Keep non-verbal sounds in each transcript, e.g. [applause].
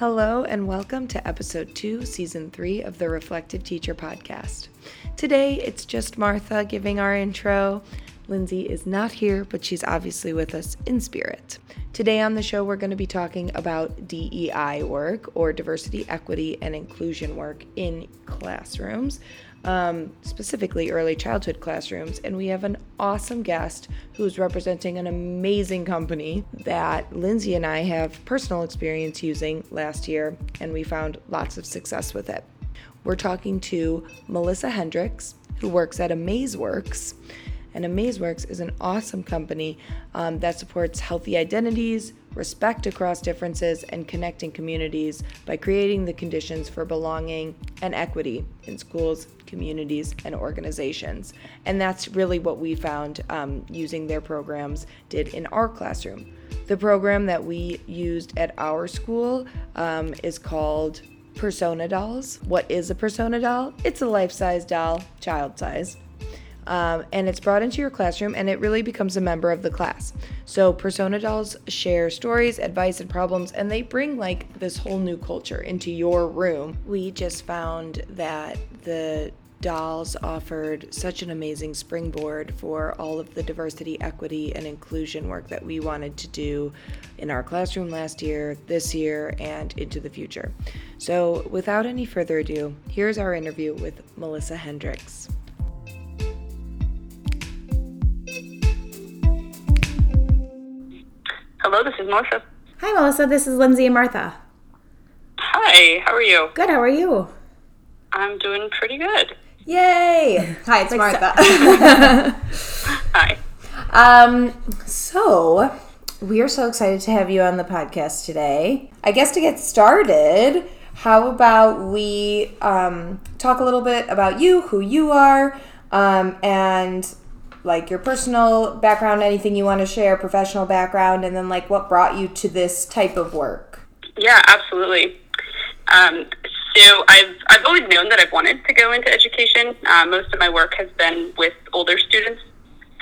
Hello, and welcome to episode two, season three of the Reflective Teacher podcast. Today, it's just Martha giving our intro. Lindsay is not here, but she's obviously with us in spirit. Today on the show, we're going to be talking about DEI work or diversity, equity, and inclusion work in classrooms um, specifically early childhood classrooms. And we have an awesome guest who's representing an amazing company that Lindsay and I have personal experience using last year, and we found lots of success with it. We're talking to Melissa Hendricks, who works at AmazeWorks. And AmazeWorks is an awesome company um, that supports healthy identities, respect across differences, and connecting communities by creating the conditions for belonging and equity in schools, communities, and organizations. And that's really what we found um, using their programs did in our classroom. The program that we used at our school um, is called Persona Dolls. What is a Persona Doll? It's a life size doll, child size um, and it's brought into your classroom and it really becomes a member of the class. So persona dolls share stories, advice, and problems, and they bring like this whole new culture into your room. We just found that the dolls offered such an amazing springboard for all of the diversity, equity, and inclusion work that we wanted to do in our classroom last year, this year, and into the future. So, without any further ado, here's our interview with Melissa Hendricks. Hello, this is Melissa. Hi, Melissa. This is Lindsay and Martha. Hi, how are you? Good. How are you? I'm doing pretty good. Yay! [laughs] Hi, it's Martha. [laughs] Hi. Um, so we are so excited to have you on the podcast today. I guess to get started, how about we um, talk a little bit about you, who you are, um, and like your personal background, anything you want to share, professional background, and then like what brought you to this type of work. Yeah, absolutely. Um, so I've I've always known that I've wanted to go into education. Uh, most of my work has been with older students.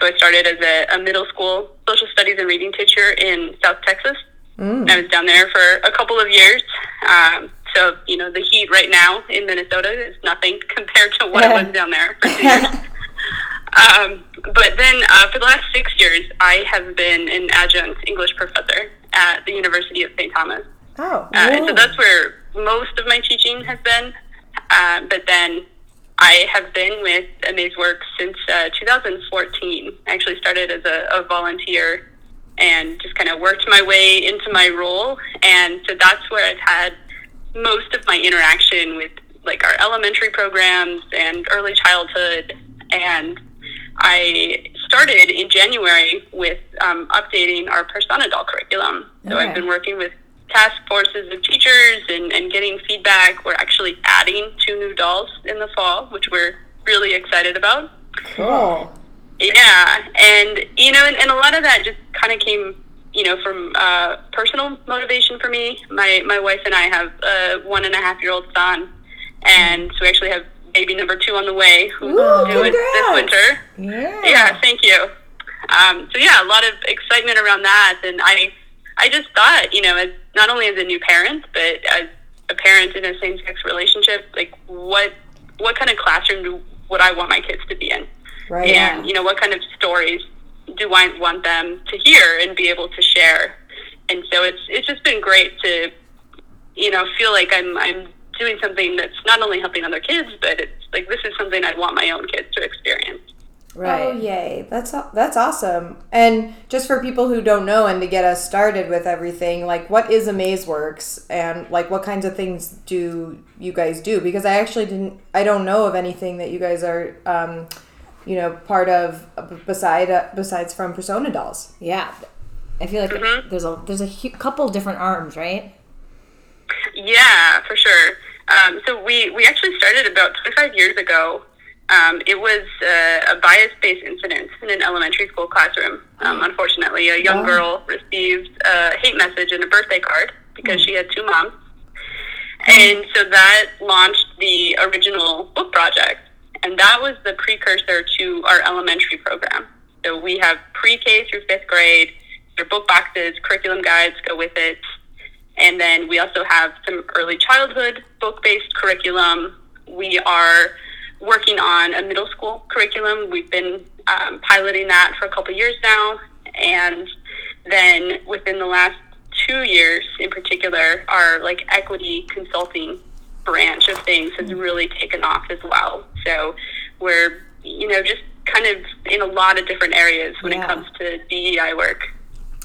So I started as a, a middle school social studies and reading teacher in South Texas. Mm. I was down there for a couple of years. Um, so you know the heat right now in Minnesota is nothing [laughs] compared to what it was down there for two [laughs] years. Um, but then uh, for the last six years, I have been an adjunct English professor at the University of St. Thomas. Oh, uh, and so that's where most of my teaching has been. Uh, but then I have been with AmazeWorks since uh, 2014. I actually started as a, a volunteer and just kind of worked my way into my role. And so that's where I've had most of my interaction with like our elementary programs and early childhood and I started in January with um, updating our Persona Doll curriculum. So okay. I've been working with task forces of teachers and, and getting feedback. We're actually adding two new dolls in the fall, which we're really excited about. Cool. Yeah, and you know, and, and a lot of that just kind of came, you know, from uh, personal motivation for me. My my wife and I have a one and a half year old son, and so we actually have baby number two on the way who's Ooh, due this winter. Yeah. Yeah, thank you. Um, so yeah, a lot of excitement around that, and I, I just thought, you know, as not only as a new parent, but as a parent in a same-sex relationship, like what, what kind of classroom do, would I want my kids to be in? Right. And you know, what kind of stories do I want them to hear and be able to share? And so it's it's just been great to, you know, feel like I'm I'm doing something that's not only helping other kids, but it's like this is something I'd want my own kids to experience. Right. Oh, yay. That's that's awesome. And just for people who don't know and to get us started with everything, like what is AmazeWorks and like what kinds of things do you guys do? Because I actually didn't I don't know of anything that you guys are um, you know, part of beside uh, besides from Persona dolls. Yeah. I feel like mm-hmm. there's a there's a couple different arms, right? Yeah, for sure. Um, so we, we actually started about 25 years ago. Um, it was uh, a bias-based incident in an elementary school classroom. Um, unfortunately, a young girl received a hate message in a birthday card because she had two moms. And so that launched the original book project. And that was the precursor to our elementary program. So we have pre-K through fifth grade. Their book boxes, curriculum guides go with it And then we also have some early childhood book based curriculum. We are working on a middle school curriculum. We've been um, piloting that for a couple years now. And then within the last two years in particular, our like equity consulting branch of things has really taken off as well. So we're, you know, just kind of in a lot of different areas when Yeah. it comes to DEI work.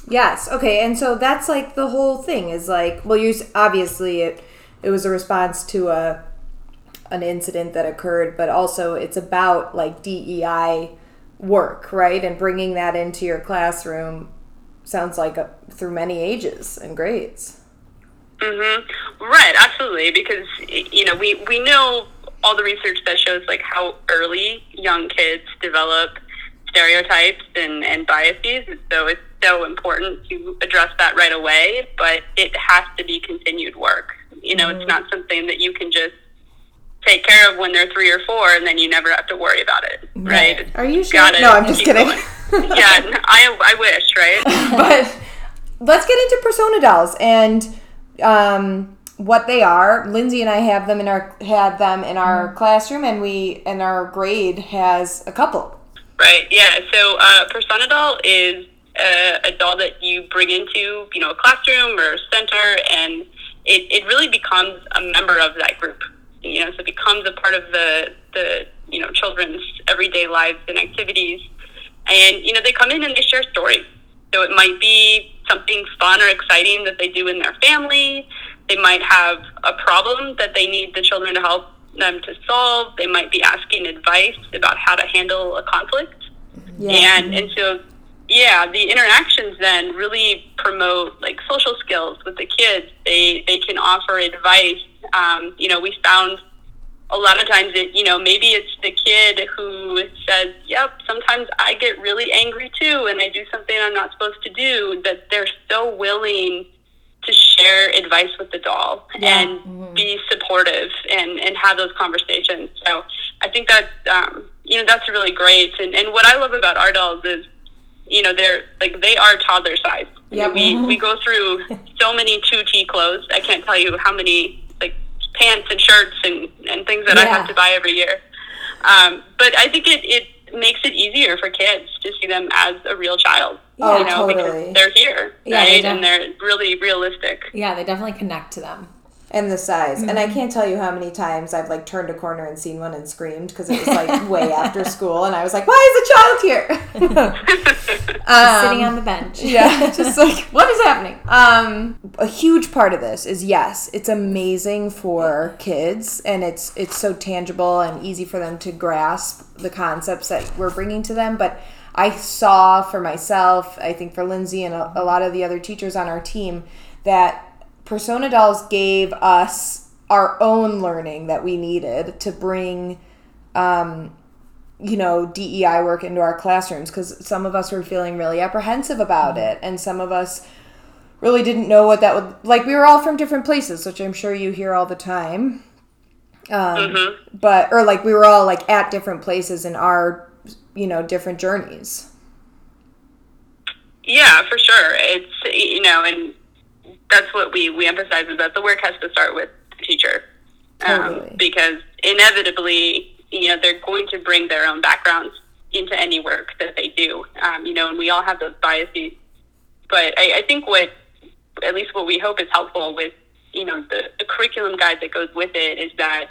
Yes. Okay. And so that's like the whole thing is like, well, you obviously it it was a response to a an incident that occurred, but also it's about like DEI work, right? And bringing that into your classroom sounds like a, through many ages and grades. hmm Right, absolutely. Because you know, we we know all the research that shows like how early young kids develop stereotypes and and biases. So it's so important to address that right away. But it has to be continued work. You know, it's not something that you can just take care of when they're three or four, and then you never have to worry about it. Right? It's Are you sure? gotta No, I'm just kidding. [laughs] yeah, I I wish, right? [laughs] but let's get into persona dolls and um, what they are. Lindsay and I have them in our had them in our classroom, and we and our grade has a couple. Right. Yeah. So, uh, persona doll is a, a doll that you bring into, you know, a classroom or a center, and it, it really becomes a member of that group. You know, so it becomes a part of the the you know children's everyday lives and activities. And you know, they come in and they share stories. So it might be something fun or exciting that they do in their family. They might have a problem that they need the children to help them to solve. They might be asking advice about how to handle a conflict. And and so yeah, the interactions then really promote like social skills with the kids. They they can offer advice. Um, you know, we found a lot of times that you know maybe it's the kid who says, "Yep, sometimes I get really angry too, and I do something I'm not supposed to do." That they're so willing to share advice with the doll and be supportive and and have those conversations. So I think that um, you know that's really great. And and what I love about our dolls is you know they're like they are toddler size. Yep. We we go [laughs] through so many two T clothes. I can't tell you how many like pants and shirts and and things that I have to buy every year. Um, but I think it it makes it easier for kids to see them as a real child. Oh, you know, totally. because they're here, Yeah, they right? don't- And they're really realistic. Yeah, they definitely connect to them. and the size. And I can't tell you how many times I've like turned a corner and seen one and screamed because it was like way [laughs] after school, and I was like, "Why is a child here?" [laughs] um, Sitting on the bench. yeah, [laughs] just like what is happening? Um, a huge part of this is yes, it's amazing for kids, and it's it's so tangible and easy for them to grasp the concepts that we're bringing to them. But I saw for myself, I think for Lindsay and a, a lot of the other teachers on our team, that Persona Dolls gave us our own learning that we needed to bring um, you know DEI work into our classrooms because some of us were feeling really apprehensive about it and some of us really didn't know what that would like we were all from different places which I'm sure you hear all the time. Um, but or like we were all like at different places in our you know different journeys Yeah, for sure. It's you know, and that's what we we emphasize is that the work has to start with the teacher, Totally. um, because inevitably, you know, they're going to bring their own backgrounds into any work that they do. Um, you know, and we all have those biases. But I, I think what, at least what we hope is helpful with, you know, the, the curriculum guide that goes with it is that,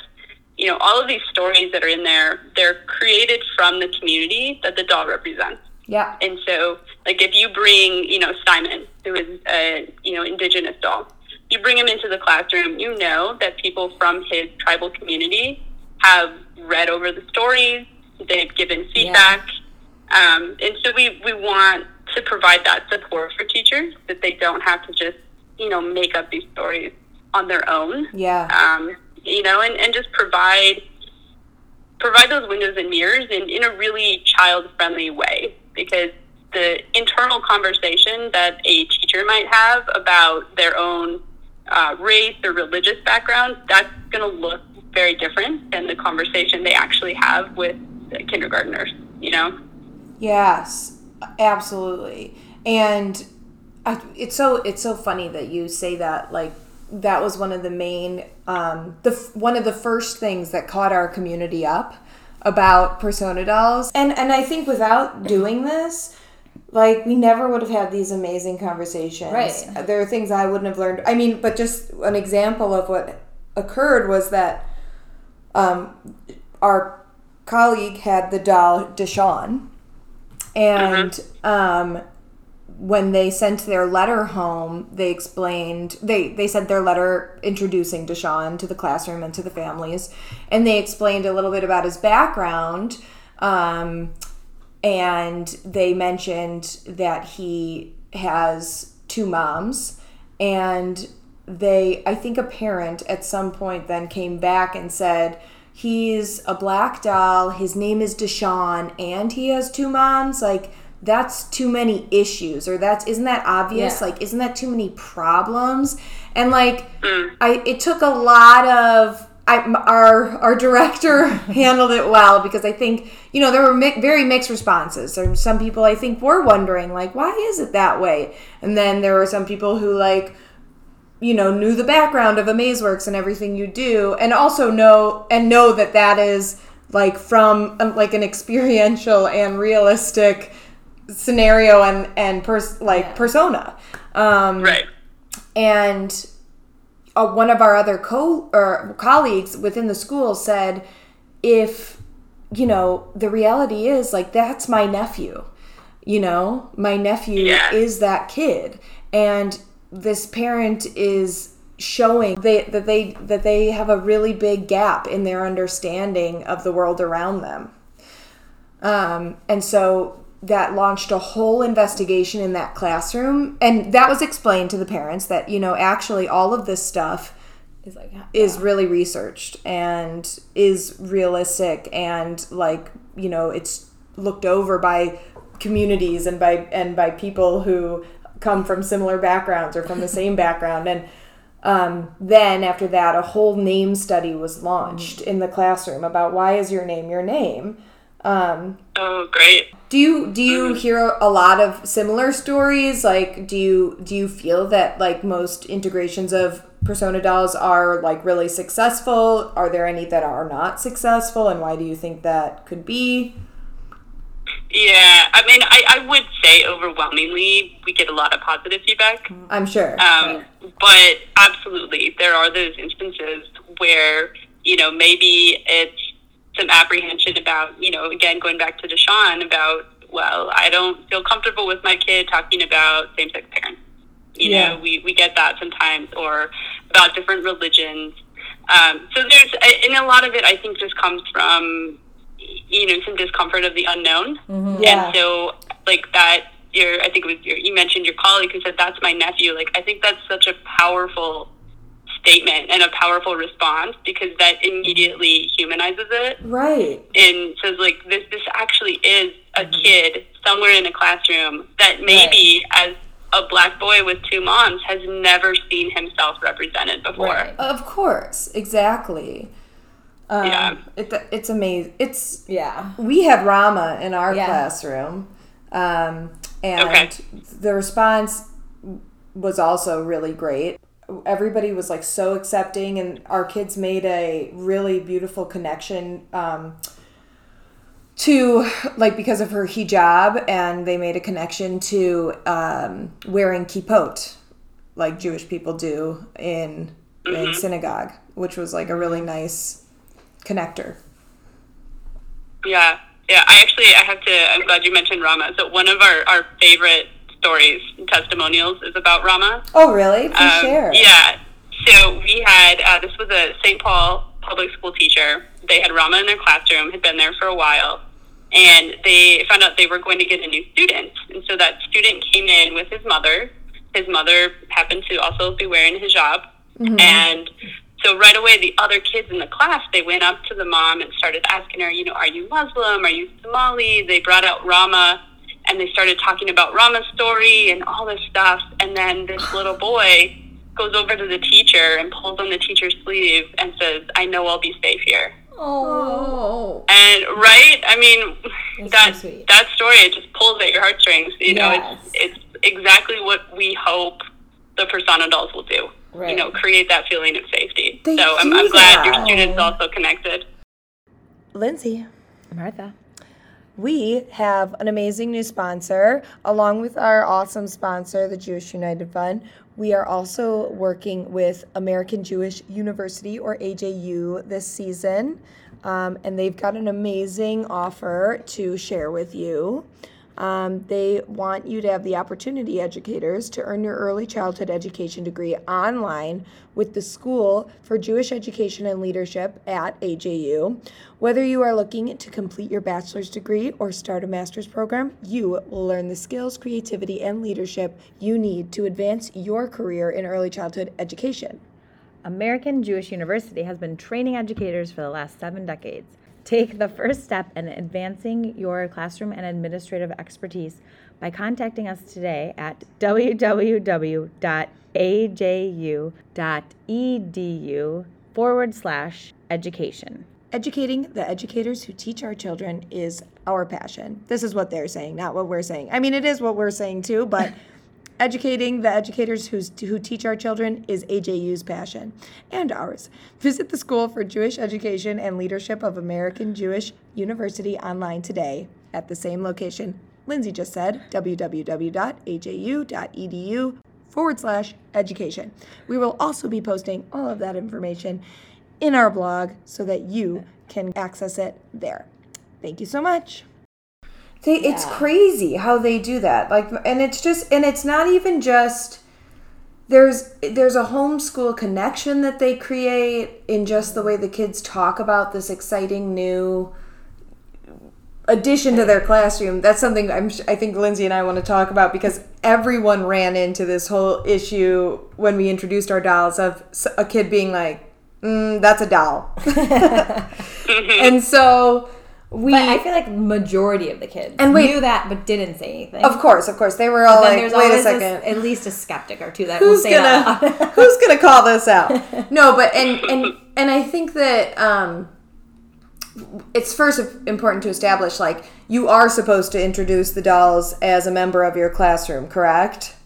you know, all of these stories that are in there, they're created from the community that the doll represents. yeah And so, like, if you bring, you know, Simon, who is a, you know, indigenous doll, you bring him into the classroom, you know that people from his tribal community have read over the stories, they've given feedback. Um, and so we, we want to provide that support for teachers that they don't have to just, you know, make up these stories on their own yeah um, you know, and, and just provide provide those windows and mirrors in, in a really child friendly way because the internal conversation that a teacher might have about their own uh, race or religious background that's going to look very different than the conversation they actually have with kindergartners you know Yes, absolutely. And I, it's so it's so funny that you say that. Like that was one of the main, um, the one of the first things that caught our community up about persona dolls, and and I think without doing this. Like we never would have had these amazing conversations. Right. There are things I wouldn't have learned. I mean, but just an example of what occurred was that um, our colleague had the doll Deshawn, and um, when they sent their letter home, they explained they they sent their letter introducing Deshawn to the classroom and to the families, and they explained a little bit about his background. Um, and they mentioned that he has two moms and they i think a parent at some point then came back and said he's a black doll his name is deshawn and he has two moms like that's too many issues or that's isn't that obvious Yeah. like isn't that too many problems and like i it took a lot of I, m- our our director [laughs] handled it well because I think you know there were mi- very mixed responses. There some people I think were wondering like why is it that way, and then there were some people who like you know knew the background of AmazeWorks and everything you do, and also know and know that that is like from um, like an experiential and realistic scenario and and pers- like Yeah. persona. Um, Right. and uh, one of our other co or colleagues within the school said if you know the reality is like that's my nephew you know my nephew Yeah. is that kid and this parent is showing they, that they that they have a really big gap in their understanding of the world around them um, and so that launched a whole investigation in that classroom. And that was explained to the parents that, you know, actually all of this stuff is like is really researched and is realistic and like, you know, it's looked over by communities and by and by people who come from similar backgrounds or from the same [laughs] background and um, then after that a whole name study was launched in the classroom about why is your name your name um, Oh, great. Do you do you hear a lot of similar stories? Like, do you do you feel that like most integrations of persona dolls are like really successful? Are there any that are not successful, and why do you think that could be? Yeah, I mean, I, I would say overwhelmingly we get a lot of positive feedback. I'm sure. Um, but absolutely, there are those instances where, you know, maybe it's some apprehension about, you know, again, going back to Deshawn about, well, I don't feel comfortable with my kid talking about same sex parents. You Yeah. know, we, we get that sometimes, or about different religions. Um, so there's, and a lot of it I think just comes from, you know, some discomfort of the unknown. yeah. And so, like that, your I think it was your you mentioned your colleague who said that's my nephew. Like I think that's such a powerful statement and a powerful response because that immediately humanizes it right. and says like this this actually is a kid somewhere in a classroom that maybe as a black boy with two moms has never seen himself represented before. Right. Of course. Exactly. Um, Yeah. It, it's amazing. It's Yeah. we had Rama in our Yeah. classroom, um, and Okay. the response was also really great. Everybody was like so accepting, and our kids made a really beautiful connection um, to like because of her hijab, and they made a connection to um, wearing kippot, like Jewish people do in in synagogue, which was like a really nice connector. Yeah, yeah. I actually I have to. I'm glad you mentioned Rama. So one of our our favorite stories and testimonials is about Rama. Oh, really? Please Um, share. Yeah. So we had uh, this was a St. Paul public school teacher. They had Rama in their classroom. Had been there for a while, and they found out they were going to get a new student. And so that student came in with his mother. His mother happened to also be wearing hijab, and so right away the other kids in the class they went up to the mom and started asking her, you know, are you Muslim? Are you Somali? They brought out Rama and they started talking about Rama's story and all this stuff. And then this little boy goes over to the teacher and pulls on the teacher's sleeve and says, I know I'll be safe here. Oh. And right, I mean, That's that so that story it just pulls at your heartstrings. You know, Yes. it's it's exactly what we hope the persona dolls will do. Right. You know, create that feeling of safety. They so I'm, I'm glad your that. students also connected. Lindsay, Martha. We have an amazing new sponsor along with our awesome sponsor, the Jewish United Fund. We are also working with American Jewish University or AJU this season, um, and they've got an amazing offer to share with you. Um, they want you to have the opportunity, educators, to earn your early childhood education degree online with the School for Jewish Education and Leadership at AJU. Whether you are looking to complete your bachelor's degree or start a master's program, you will learn the skills, creativity, and leadership you need to advance your career in early childhood education. American Jewish University has been training educators for the last seven decades. Take the first step in advancing your classroom and administrative expertise by contacting us today at www.aju.edu forward slash education. Educating the educators who teach our children is our passion. This is what they're saying, not what we're saying. I mean, it is what we're saying too, but [laughs] educating the educators who's, who teach our children is AJU's passion and ours. Visit the School for Jewish Education and Leadership of American Jewish University online today at the same location Lindsay just said www.aju.edu forward slash education. We will also be posting all of that information in our blog so that you can access it there. Thank you so much. They, It's crazy how they do that. Like, and it's just, and it's not even just. There's there's a homeschool connection that they create in just the way the kids talk about this exciting new addition to their classroom. That's something I'm I think Lindsay and I want to talk about because everyone ran into this whole issue when we introduced our dolls of a kid being like, mm, "That's a doll," [laughs] [laughs] and so we. But I feel like majority of the kids And wait- knew that but didn't say anything. of course, of course, they were all like, there's "Wait a always second, this- at least a skeptic or two that who's will say it gonna loud. [laughs] [laughs] who's gonna call this out [laughs] no but and and and i think that um it's first important to establish like you are supposed to introduce the dolls as a member of your classroom correct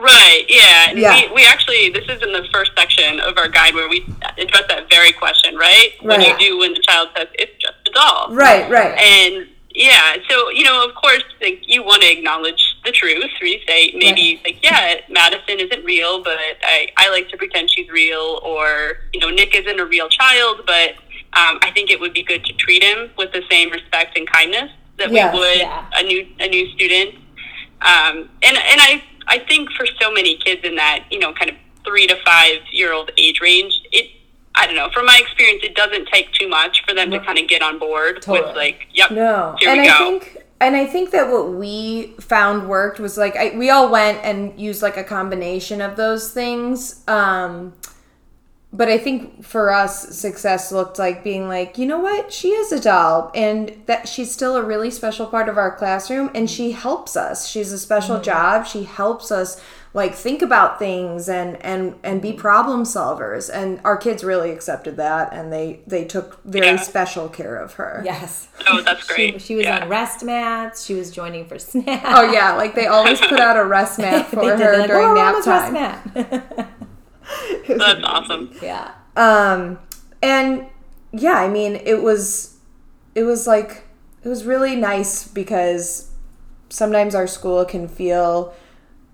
Right, yeah. Yeah. We, we actually, this is in the first section of our guide where we address that very question, right? What do you do when the child says, it's just right right And yeah, so, you know, of course, like, you want to acknowledge the truth. You say, maybe, like, yeah, Madison isn't real, but I, I like to pretend she's real. Or, you know, Nick isn't a real child, but um, I think it would be good to treat him with the same respect and kindness that Yes, we would yeah. a new a new student. Um, and and I I think for so many kids in that you know kind of three to five year old age range, it I don't know. From my experience, it doesn't take too much for them to kind of get on board Totally. with like, yep, no here and we i go. think and i think that what we found worked was like I, we all went and used like a combination of those things um but I think for us, success looked like being like, you know what, she is a doll, and that she's still a really special part of our classroom, and she helps us. She's a special job. She helps us like think about things and and and be problem solvers. And our kids really accepted that, and they they took very Yeah. special care of her. yes. [laughs] Oh, that's She, great. she was Yeah. on rest mats. She was joining for snacks. Oh yeah, like they always put out a rest [laughs] mat for they her They're like, during "Oh, nap Mama's time. rest mat. [laughs] That's awesome. yeah. um and yeah i mean it was it was like it was really nice because sometimes our school can feel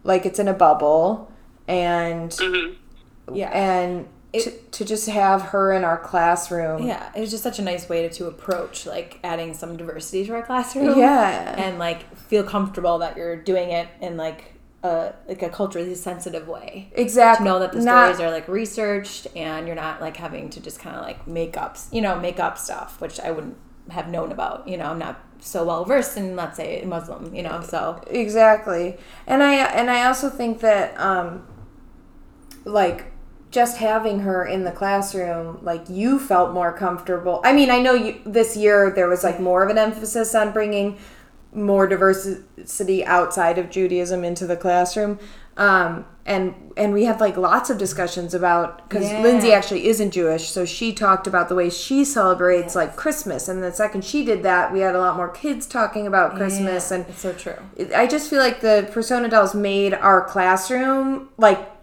like it's in a bubble and mm-hmm. Yeah. and to, to just have her in our classroom Yeah, it was just such a nice way to, to approach like adding some diversity to our classroom. Yeah. and like feel comfortable that you're doing it in like a like a culturally sensitive way. exactly to Know that the Not- stories are like researched and you're not like having to just kind of like make up, you know, make up stuff, which I wouldn't have known about. You know, I'm not so well versed in let's say Muslim. You know, so exactly and i and i also think that um like just having her in the classroom like you felt more comfortable i mean i know you this year there was like more of an emphasis on bringing more diversity outside of judaism into the classroom um and and we had like lots of discussions about because Yeah. Lindsay actually isn't Jewish, so she talked about the way she celebrates like Christmas. And the second she did that, we had a lot more kids talking about Christmas. Yeah, And it's so true. I just feel like the Persona Dolls made our classroom like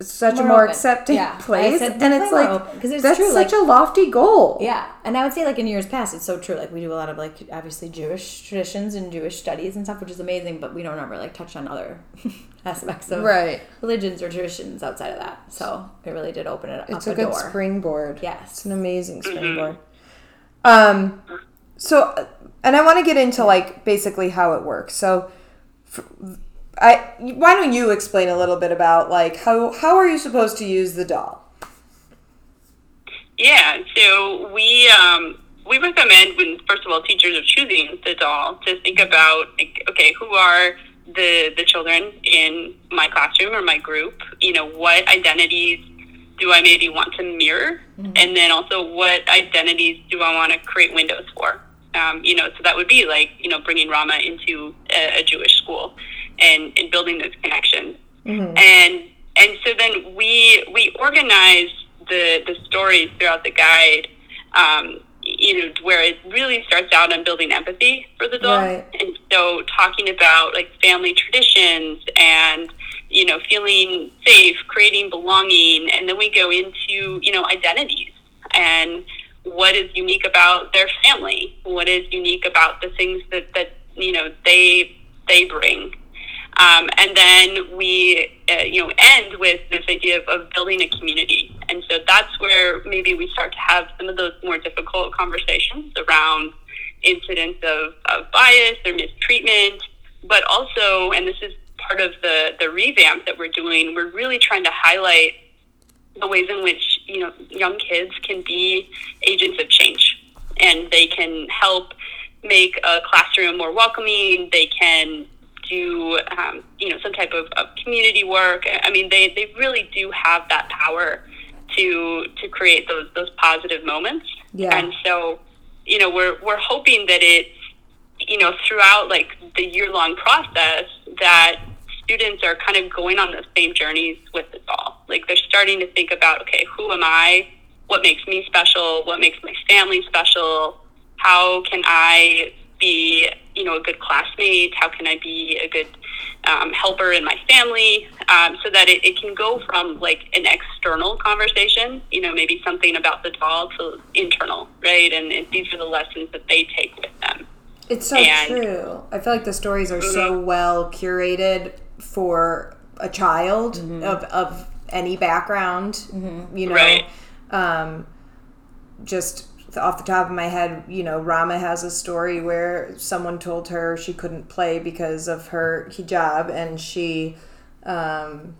such a More more open. accepting Yeah. Place, said and it's like open, 'cause it's that's true, such like- a lofty goal. Yeah, and I would say like in years past, it's so true. Like we do a lot of like obviously Jewish traditions and Jewish studies and stuff, which is amazing. But we don't ever like touch on other [laughs] aspects of Right. religions or traditions outside of that. So it really did open it up It's up a good door. springboard. Yes. It's an amazing springboard. Um, so, and I want to get into like basically how it works. So, f- I why don't you explain a little bit about like how how are you supposed to use the doll? Yeah, so we um, we recommend when first of all teachers are choosing the doll to think about like, okay, who are the the children in my classroom or my group? You know, what identities do I maybe want to mirror, and then also what identities do I want to create windows for? Um, you know, so that would be like you know bringing Rama into a, a Jewish school and and building those connections. And and so then we we organize the the stories throughout the guide um, you know where it really starts out on building empathy for the dog Right. and so talking about like family traditions and you know feeling safe creating belonging and then we go into you know identities and what is unique about their family what is unique about the things that that you know they they bring um, and then we, uh, you know, end with this idea of, of building a community. And so that's where maybe we start to have some of those more difficult conversations around incidents of, of bias or mistreatment. But also, and this is part of the, the revamp that we're doing, we're really trying to highlight the ways in which, you know, young kids can be agents of change and they can help make a classroom more welcoming. They can do um, you know some type of, of community work. I mean, they, they really do have that power to to create those those positive moments. Yeah. And so, you know, we're we're hoping that it's you know throughout like the year long process that students are kind of going on those same journeys with the all. Like they're starting to think about, okay, who am I? What makes me special? What makes my family special? How can I be, you know, a good classmate? How can I be a good um, helper in my family? Um, so that it, it can go from like an external conversation, you know, maybe something about the doll to internal, right? And, and these are the lessons that they take with them. It's so And- true. I feel like the stories are so well curated for a child of, of any background. You know, Right. um, just off the top of my head, you know, Rama has a story where someone told her she couldn't play because of her hijab, and she, um,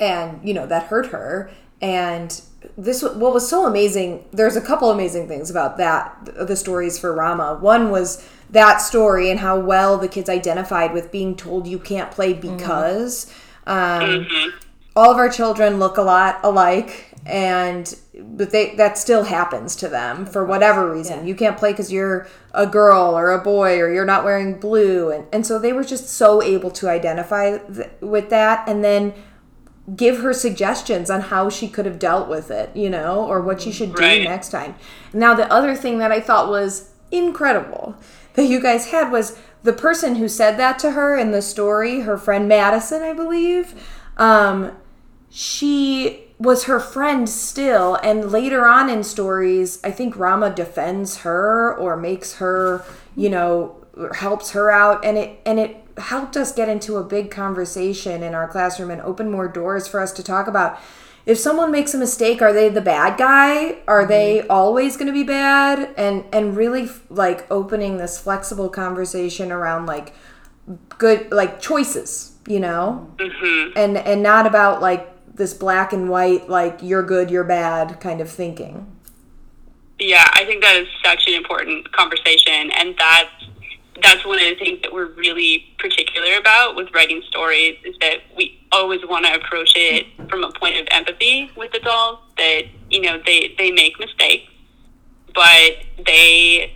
and you know that hurt her. And this what was so amazing. There's a couple amazing things about that. The stories for Rama. One was that story and how well the kids identified with being told you can't play because. Um, all of our children look a lot alike and but they that still happens to them for whatever reason. You can't play because you're a girl or a boy or you're not wearing blue. And, and so they were just so able to identify th- with that and then give her suggestions on how she could have dealt with it you know or what she should do Right. next time. Now the other thing that i thought was incredible that you guys had was the person who said that to her in the story her friend madison i believe um, she was her friend still and later on in stories i think rama defends her or makes her you know helps her out and it and it helped us get into a big conversation in our classroom and open more doors for us to talk about. If someone makes a mistake are they the bad guy? Are mm-hmm. they always going to be bad? And and really like opening this flexible conversation around like good like choices you know? Mm-hmm. And and not about like this black and white like you're good you're bad kind of thinking Yeah, I think that is such an important conversation, and that's that's one of the things that we're really particular about with writing stories is that we always want to approach it from a point of empathy with the dolls. That you know they they make mistakes, but they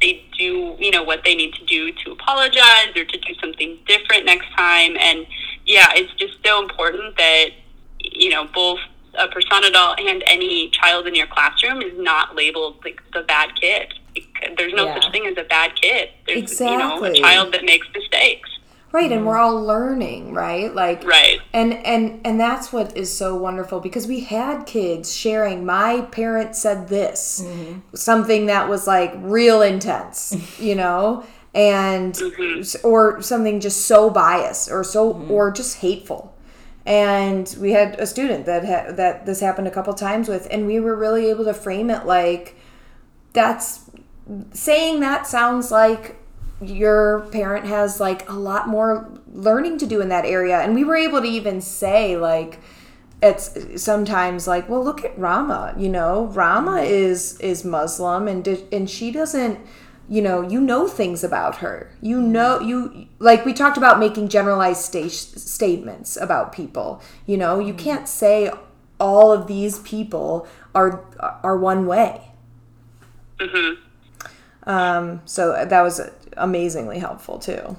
they do you know what they need to do to apologize or to do something different next time and yeah, it's just so important that you know both a persona doll and any child in your classroom is not labeled like the bad kid. There's no Yeah. such thing as a bad kid. There's you know a child that makes mistakes. Right, and mm. we're all learning, right? Like Right. and and and that's what is so wonderful because we had kids sharing my parent said this mm-hmm. something that was like real intense [laughs] you know and mm-hmm. or something just so biased or so mm-hmm. or just hateful and we had a student that ha- that this happened a couple times with and we were really able to frame it like that's saying that sounds like your parent has like a lot more learning to do in that area. And we were able to even say like it's sometimes like well look at rama you know? Rama mm-hmm. is is muslim and di- and she doesn't you know you know things about her you know you like we talked about making generalized sta- statements about people you know you can't say all of these people are are one way Mhm. um, so that was amazingly helpful too.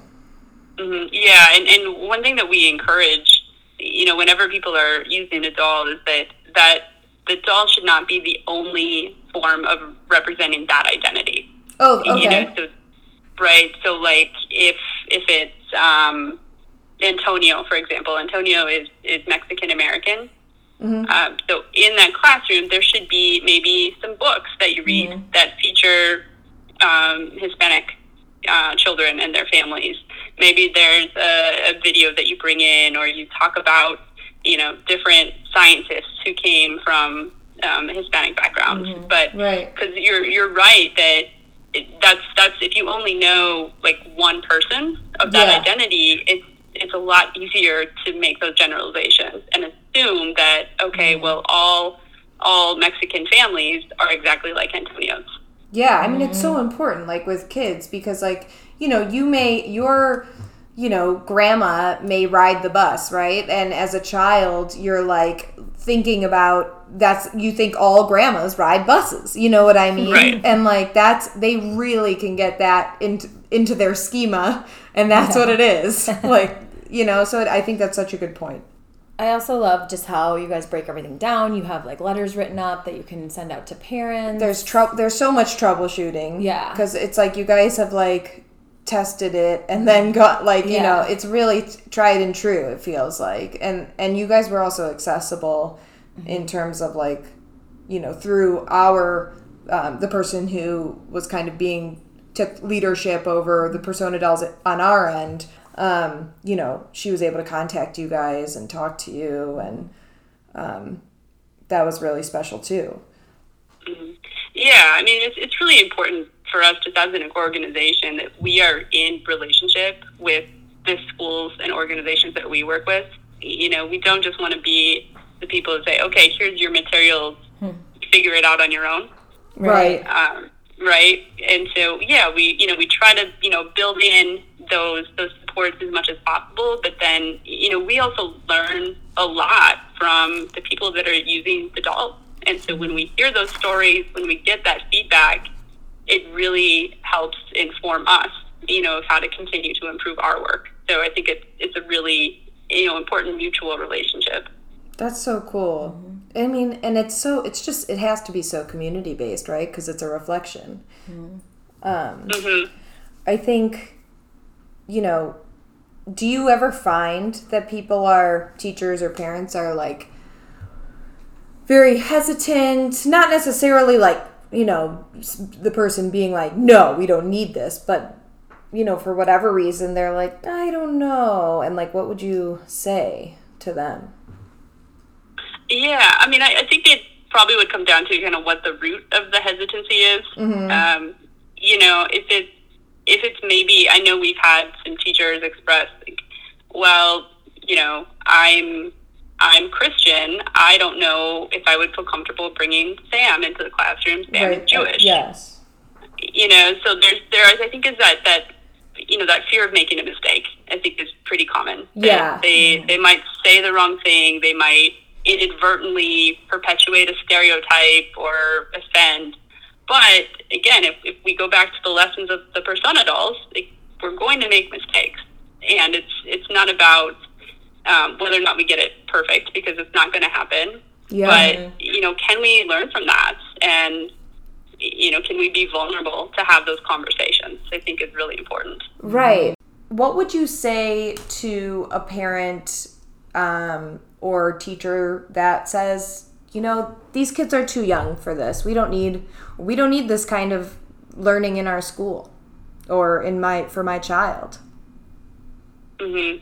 hmm Yeah, and, and one thing that we encourage, you know, whenever people are using a doll is that that the doll should not be the only form of representing that identity. Oh, You okay. know, so right. So like if if it's um, Antonio, for example, Antonio is is Mexican American. Um, so in that classroom, there should be maybe some books that you read that feature um, Hispanic uh, children and their families. Maybe there's a, a video that you bring in, or you talk about, you know, different scientists who came from um, Hispanic backgrounds. But Right. because you're you're right that it, that's that's if you only know like one person of that Yeah. identity, it's it's a lot easier to make those generalizations and assume that okay, mm-hmm. well all all Mexican families are exactly like Antonio's. Yeah, I mean it's so mm-hmm. important like with kids because like, you know, you may your you know, grandma may ride the bus, right? And as a child, you're like thinking about that's you think all grandmas ride buses. You know what I mean? Right. And like that's they really can get that into into their schema and that's what it is. [laughs] like, you know, so I think that's such a good point. I also love just how you guys break everything down. You have like letters written up that you can send out to parents. there's trouble there's so much troubleshooting Yeah. because it's like you guys have like tested it and then got like you Yeah. know it's really t- tried and true it feels like. And and you guys were also accessible in terms of like you know through our um, the person who was kind of being took leadership over the persona dolls on our end um, you know she was able to contact you guys and talk to you and um, that was really special too. Yeah, I mean, it's, it's really important for us just as an organization that we are in relationship with the schools and organizations that we work with. You know, we don't just want to be the people that say, okay, here's your materials, figure it out on your own. right Um, right. And so, yeah, we, you know, we try to, you know, build in those, those supports as much as possible. But then, you know, we also learn a lot from the people that are using the dolls. And so when we hear those stories, when we get that feedback, it really helps inform us, you know, of how to continue to improve our work. So I think it's, it's a really, you know, important mutual relationship. That's so cool. Mm-hmm. I mean, and it's so it's just it has to be so community based, right? Because it's a reflection. Mm-hmm. Um, mm-hmm. I think, you know, do you ever find that people are teachers or parents are like very hesitant, not necessarily like you know the person being like, no, we don't need this, but you know for whatever reason they're like, I don't know, and like, what would you say to them? Yeah, I mean, I, I think it probably would come down to kind of what the root of the hesitancy is. Um, you know, if it's if it's maybe I know we've had some teachers express, like, well, you know, I'm I'm Christian. I don't know if I would feel comfortable bringing Sam into the classroom. Sam is uh, Jewish Yes. you know, so there's there is I think is that that you know that fear of making a mistake. I think is pretty common. Yeah. they they might say the wrong thing. They might inadvertently perpetuate a stereotype or offend. But again, if, if we go back to the lessons of the persona dolls, we're going to make mistakes, and it's it's not about um, whether or not we get it perfect because it's not going to happen. Yeah. But you know, can we learn from that? And you know, can we be vulnerable to have those conversations? I think is really important. Right. What would you say to a parent um, or teacher that says, you know, these kids are too young for this. We don't need we don't need this kind of learning in our school or in my for my child. hmm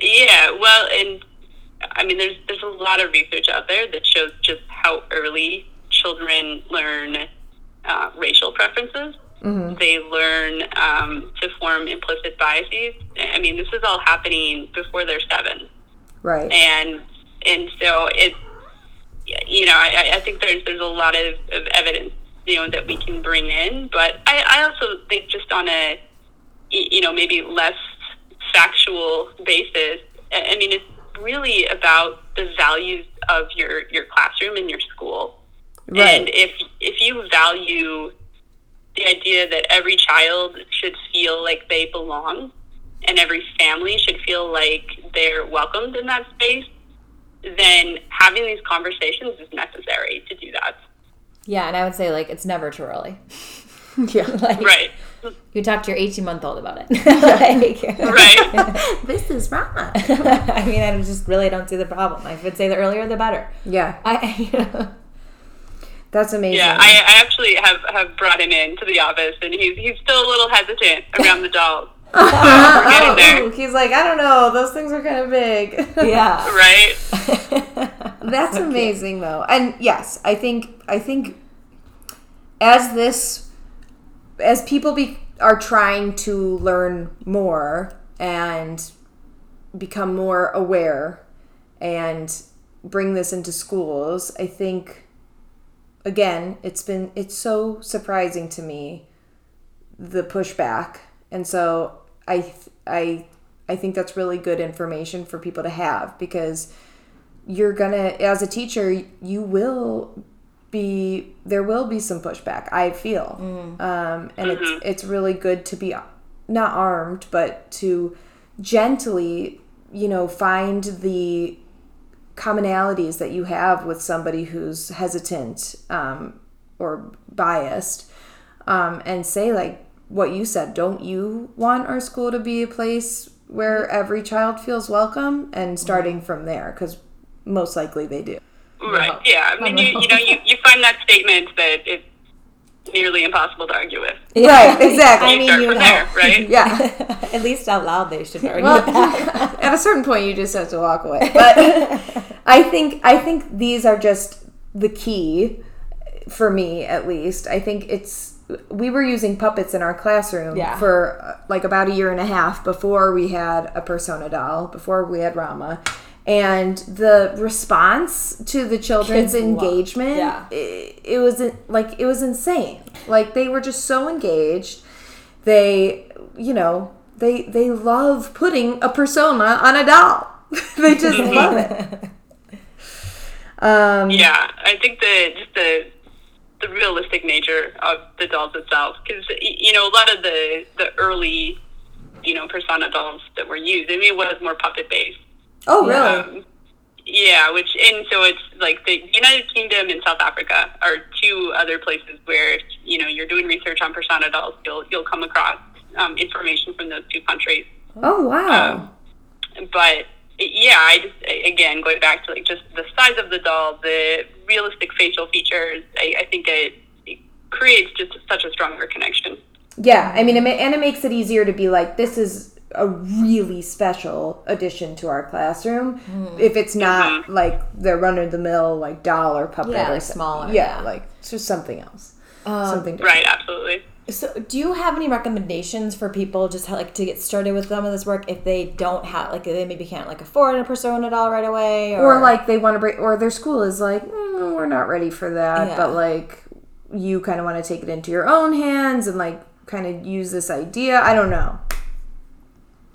Yeah, well, and I mean, there's there's a lot of research out there that shows just how early children learn uh, racial preferences. They learn um, to form implicit biases. I mean, this is all happening before they're seven, Right. and and so it, you know, I, I think there's there's a lot of, of evidence, you know, that we can bring in. But I, I also think just on a, you know, maybe less factual basis. I mean, it's really about the values of your your classroom and your school. Right. And if if you value the idea that every child should feel like they belong, and every family should feel like they're welcomed in that space, then having these conversations is necessary to do that. Yeah, and I would say like it's never too early. yeah. [laughs] [laughs] like, Right. [laughs] You talk to your 18 month old about it. [laughs] like, [laughs] Right. this is wrong. I mean, I just really don't see the problem. I would say the earlier the better. Yeah. I, you know, That's amazing. Yeah, I, I actually have, have brought him into the office, and he's he's still a little hesitant around the dolls. We're getting there, Oh, he's like, I don't know, those things are kind of big. yeah. right? That's amazing though. And yes, I think I think as this as people be are trying to learn more and become more aware and bring this into schools, I think again, it's been it's so surprising to me the pushback. And so I I I think that's really good information for people to have because you're gonna as a teacher you will be there will be some pushback i feel. Um, and it's it's really good to be not armed but to gently you know find the commonalities that you have with somebody who's hesitant um, or biased. Um, and say like what you said don't you want our school to be a place where every child feels welcome? And starting from there because most likely they do Right. Yeah. I mean, you, you know, you, you find that statement that it's nearly impossible to argue with. right exactly [laughs] I mean, start you from know. there, right? yeah [laughs] At least out loud, they should argue well, [laughs] at a certain point you just have to walk away but i think i think these are just the key for me at least i think it's we were using puppets in our classroom Yeah. for uh, like about a year and a half before we had a persona doll before we had rama and the response to the children's Kids engagement yeah. it, it was like it was insane. Like they were just so engaged. They you know they they love putting a persona on a doll. [laughs] They just [laughs] love it. Um Yeah, I think the just the the realistic nature of the dolls itself, because you know a lot of the the early you know persona dolls that were used, I mean, it was more puppet based. Oh really Um, yeah, which and so it's like the United Kingdom and South Africa are two other places where you know you're doing research on persona dolls. You'll you'll come across um, information from those two countries. oh wow Um, but yeah, I just again going back to like just the size of the doll, the realistic facial features. I, I think it, it creates just such a stronger connection. yeah i mean and it makes it easier to be like this is a really special addition to our classroom hmm. if it's not mm-hmm. like the run-of-the-mill like doll or puppet Yeah, or like smaller, yeah, yeah. like it's just something else um, something different. Right, absolutely. So, do you have any recommendations for people just how, like to get started with some of this work if they don't have like they maybe can't like afford a persona doll right away or, or like they want to break or their school is like mm, we're not ready for that Yeah. but like you kind of want to take it into your own hands and like kind of use this idea i don't know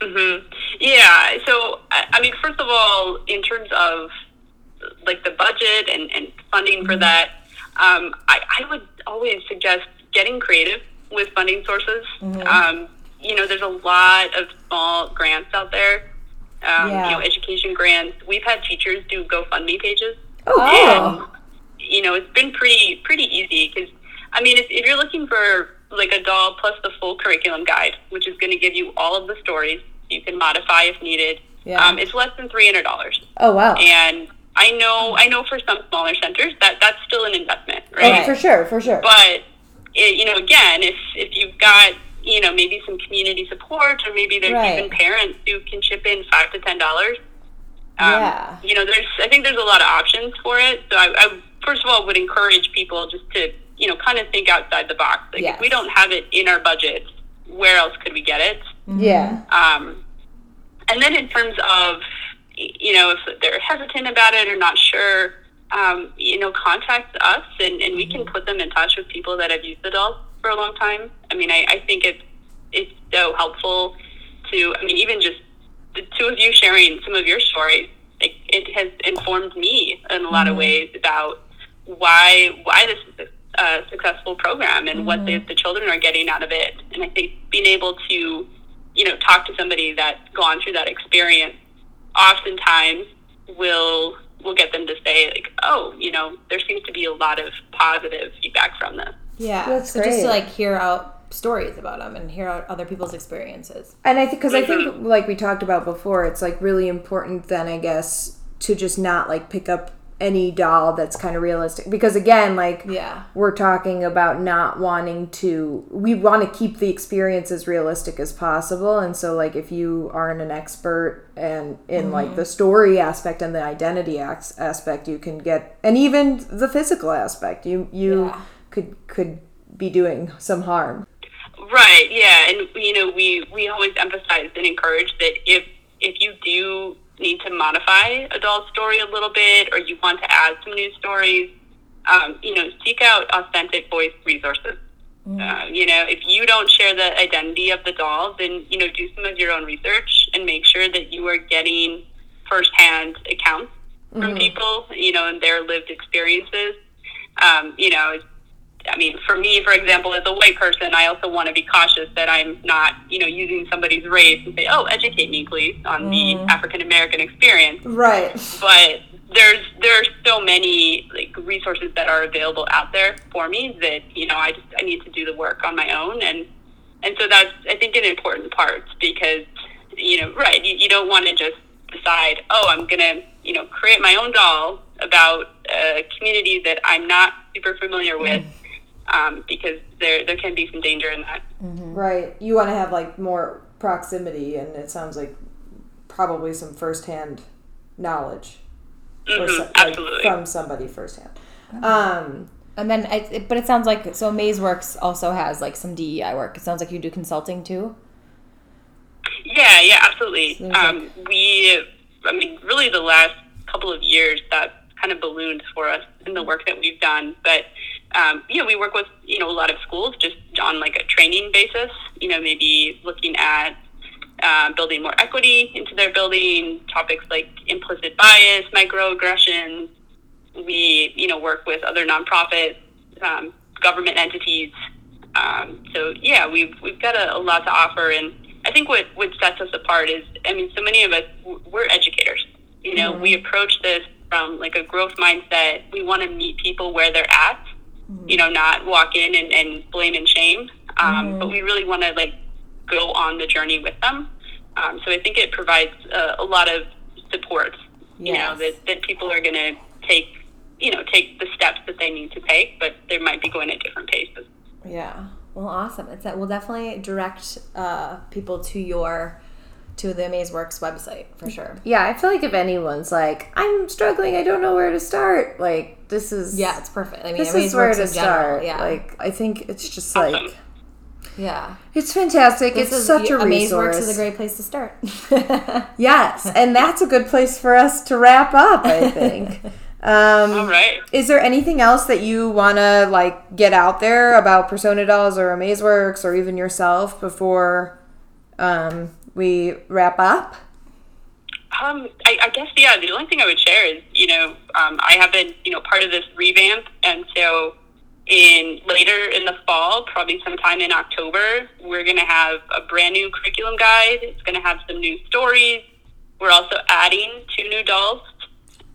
hmm Yeah. So, I, I mean, first of all, in terms of like the budget and, and funding for that, um, I, I would always suggest getting creative with funding sources. Um, you know, there's a lot of small grants out there. um, Yeah. you know, education grants. We've had teachers do GoFundMe pages. Oh, And, you know, it's been pretty pretty easy because, I mean, if, if you're looking for like a doll plus the full curriculum guide, which is going to give you all of the stories, you can modify if needed. Yeah. Um, it's less than three hundred dollars, Oh, wow. and I know I know for some smaller centers that that's still an investment, right? Oh, for sure, for sure. But it, you know, again, if if you've got you know maybe some community support, or maybe there's Right. even parents who can chip in five to ten dollars. Um, Yeah. You know, there's I think there's a lot of options for it. So I, I first of all would encourage people just to you know kind of think outside the box. Like Yes. if we don't have it in our budget, where else could we get it? Yeah. Um, and then in terms of, you know, if they're hesitant about it or not sure, um, you know, contact us and, and we can put them in touch with people that have used the dolls for a long time. I mean, I, I think it's, it's so helpful to, I mean, even just the two of you sharing some of your stories, it, it has informed me in a lot of ways about why, why this is a successful program and what the, the children are getting out of it. And I think being able to, you know, talk to somebody that's gone through that experience oftentimes will will get them to say like, oh, you know, there seems to be a lot of positive feedback from this. Yeah. That's so just to like hear out stories about them and hear out other people's experiences. And I think because I think Mm-hmm. like we talked about before, it's like really important then I guess to just not like pick up any doll that's kind of realistic because again like Yeah. we're talking about not wanting to we want to keep the experience as realistic as possible and so like if you aren't an expert and in mm-hmm. like the story aspect and the identity as- aspect you can get and even the physical aspect you you Yeah. could could be doing some harm Right. Yeah. And you know, we we always emphasize and encourage that if if you do need to modify a doll's story a little bit, or you want to add some new stories, um, you know, seek out authentic voice resources. Uh, you know, if you don't share the identity of the doll, then you know, do some of your own research and make sure that you are getting firsthand accounts from people, you know, and their lived experiences. Um, you know, it's I mean, for me, for example, as a white person, I also want to be cautious that I'm not, you know, using somebody's race and say, "Oh, educate me, please," on the mm. African American experience. right. But there's there are so many like resources that are available out there for me that you know I just I need to do the work on my own, and and so that's I think an important part because you know, right, you, you don't want to just decide, oh, I'm gonna you know create my own doll about a community that I'm not super familiar with mm. Um, because there there can be some danger in that. Right. You want to have like more proximity, and it sounds like probably some firsthand knowledge, or Mhm, so- like, from somebody firsthand. Um, And then, I, it, but it sounds like so AMAZEworks also has like some DEI work. It sounds like you do consulting too. Yeah, yeah, absolutely. Seems Um, we, I mean, really the last couple of years that kind of ballooned for us in the work that we've done. But, um, you know, we work with, you know, a lot of schools just on like a training basis, you know, maybe looking at uh, building more equity into their building, topics like implicit bias, microaggressions. We, you know, work with other nonprofits, um, government entities. Um, so yeah, we've we've got a, a lot to offer, and I think what what sets us apart is, I mean, so many of us we're educators. You know, we approach this from like a growth mindset. We want to meet people where they're at. You know, not walk in and, and blame and shame, um, but we really want to like go on the journey with them. Um, so I think it provides uh, a lot of support. You know that that people are going to take you know take the steps that they need to take, but they might be going at different paces. Yeah. Well, awesome. It's that we'll definitely direct uh, people to your to the AMAZEworks website for sure. yeah, I feel like if anyone's like, I'm struggling, I don't know where to start. Like this is Yeah, it's perfect. I mean, this Maze is where Works to in general, start. Yeah. Like I think it's just like [coughs] yeah. it's fantastic. This it's is- such a Maze Works resource. is a great place to start. [laughs] yes, and that's a good place for us to wrap up. I think. [laughs] Um, All right. Is there anything else that you want to like get out there about Persona Dolls or AmazeWorks or even yourself before um, we wrap up? Um, I, I guess yeah. The only thing I would share is you know um, I have been you know part of this revamp, and so in later in the fall, probably sometime in October, we're going to have a brand new curriculum guide. It's going to have some new stories, We're also adding two new dolls.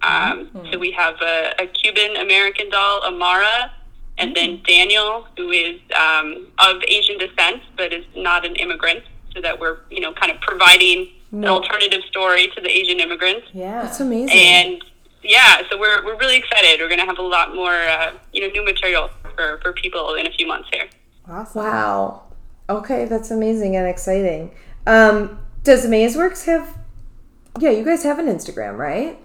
Um, So we have a, a Cuban American doll, Amara, and then Daniel, who is um, of Asian descent but is not an immigrant. So that we're you know kind of providing an alternative story to the Asian immigrants. Yeah. That's amazing. And yeah, so we're, we're really excited. We're going to have a lot more uh, you know new material for, for people in a few months here. Awesome. Wow. Okay, that's amazing and exciting. Um, does Amazeworks have? Yeah, you guys have an Instagram, right?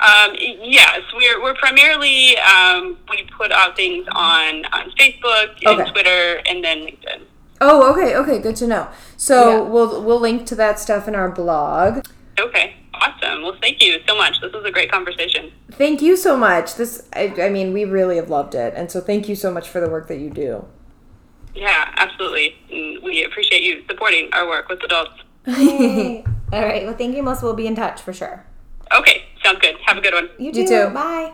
Um, yes, we're, we're primarily um, we put out things on on Facebook and Okay. Twitter and then LinkedIn. Oh, okay, okay, good to know. So Yeah. we'll we'll link to that stuff in our blog. Okay, awesome. Well, thank you so much. This was a great conversation. Thank you so much. This, I, I mean, we really have loved it, and so thank you so much for the work that you do. Yeah, absolutely. And we appreciate you supporting our work with adults. [laughs] All right. Well, thank you, Melissa. We'll be in touch for sure. Okay, sounds good. Have a good one. You, You too. too. Bye.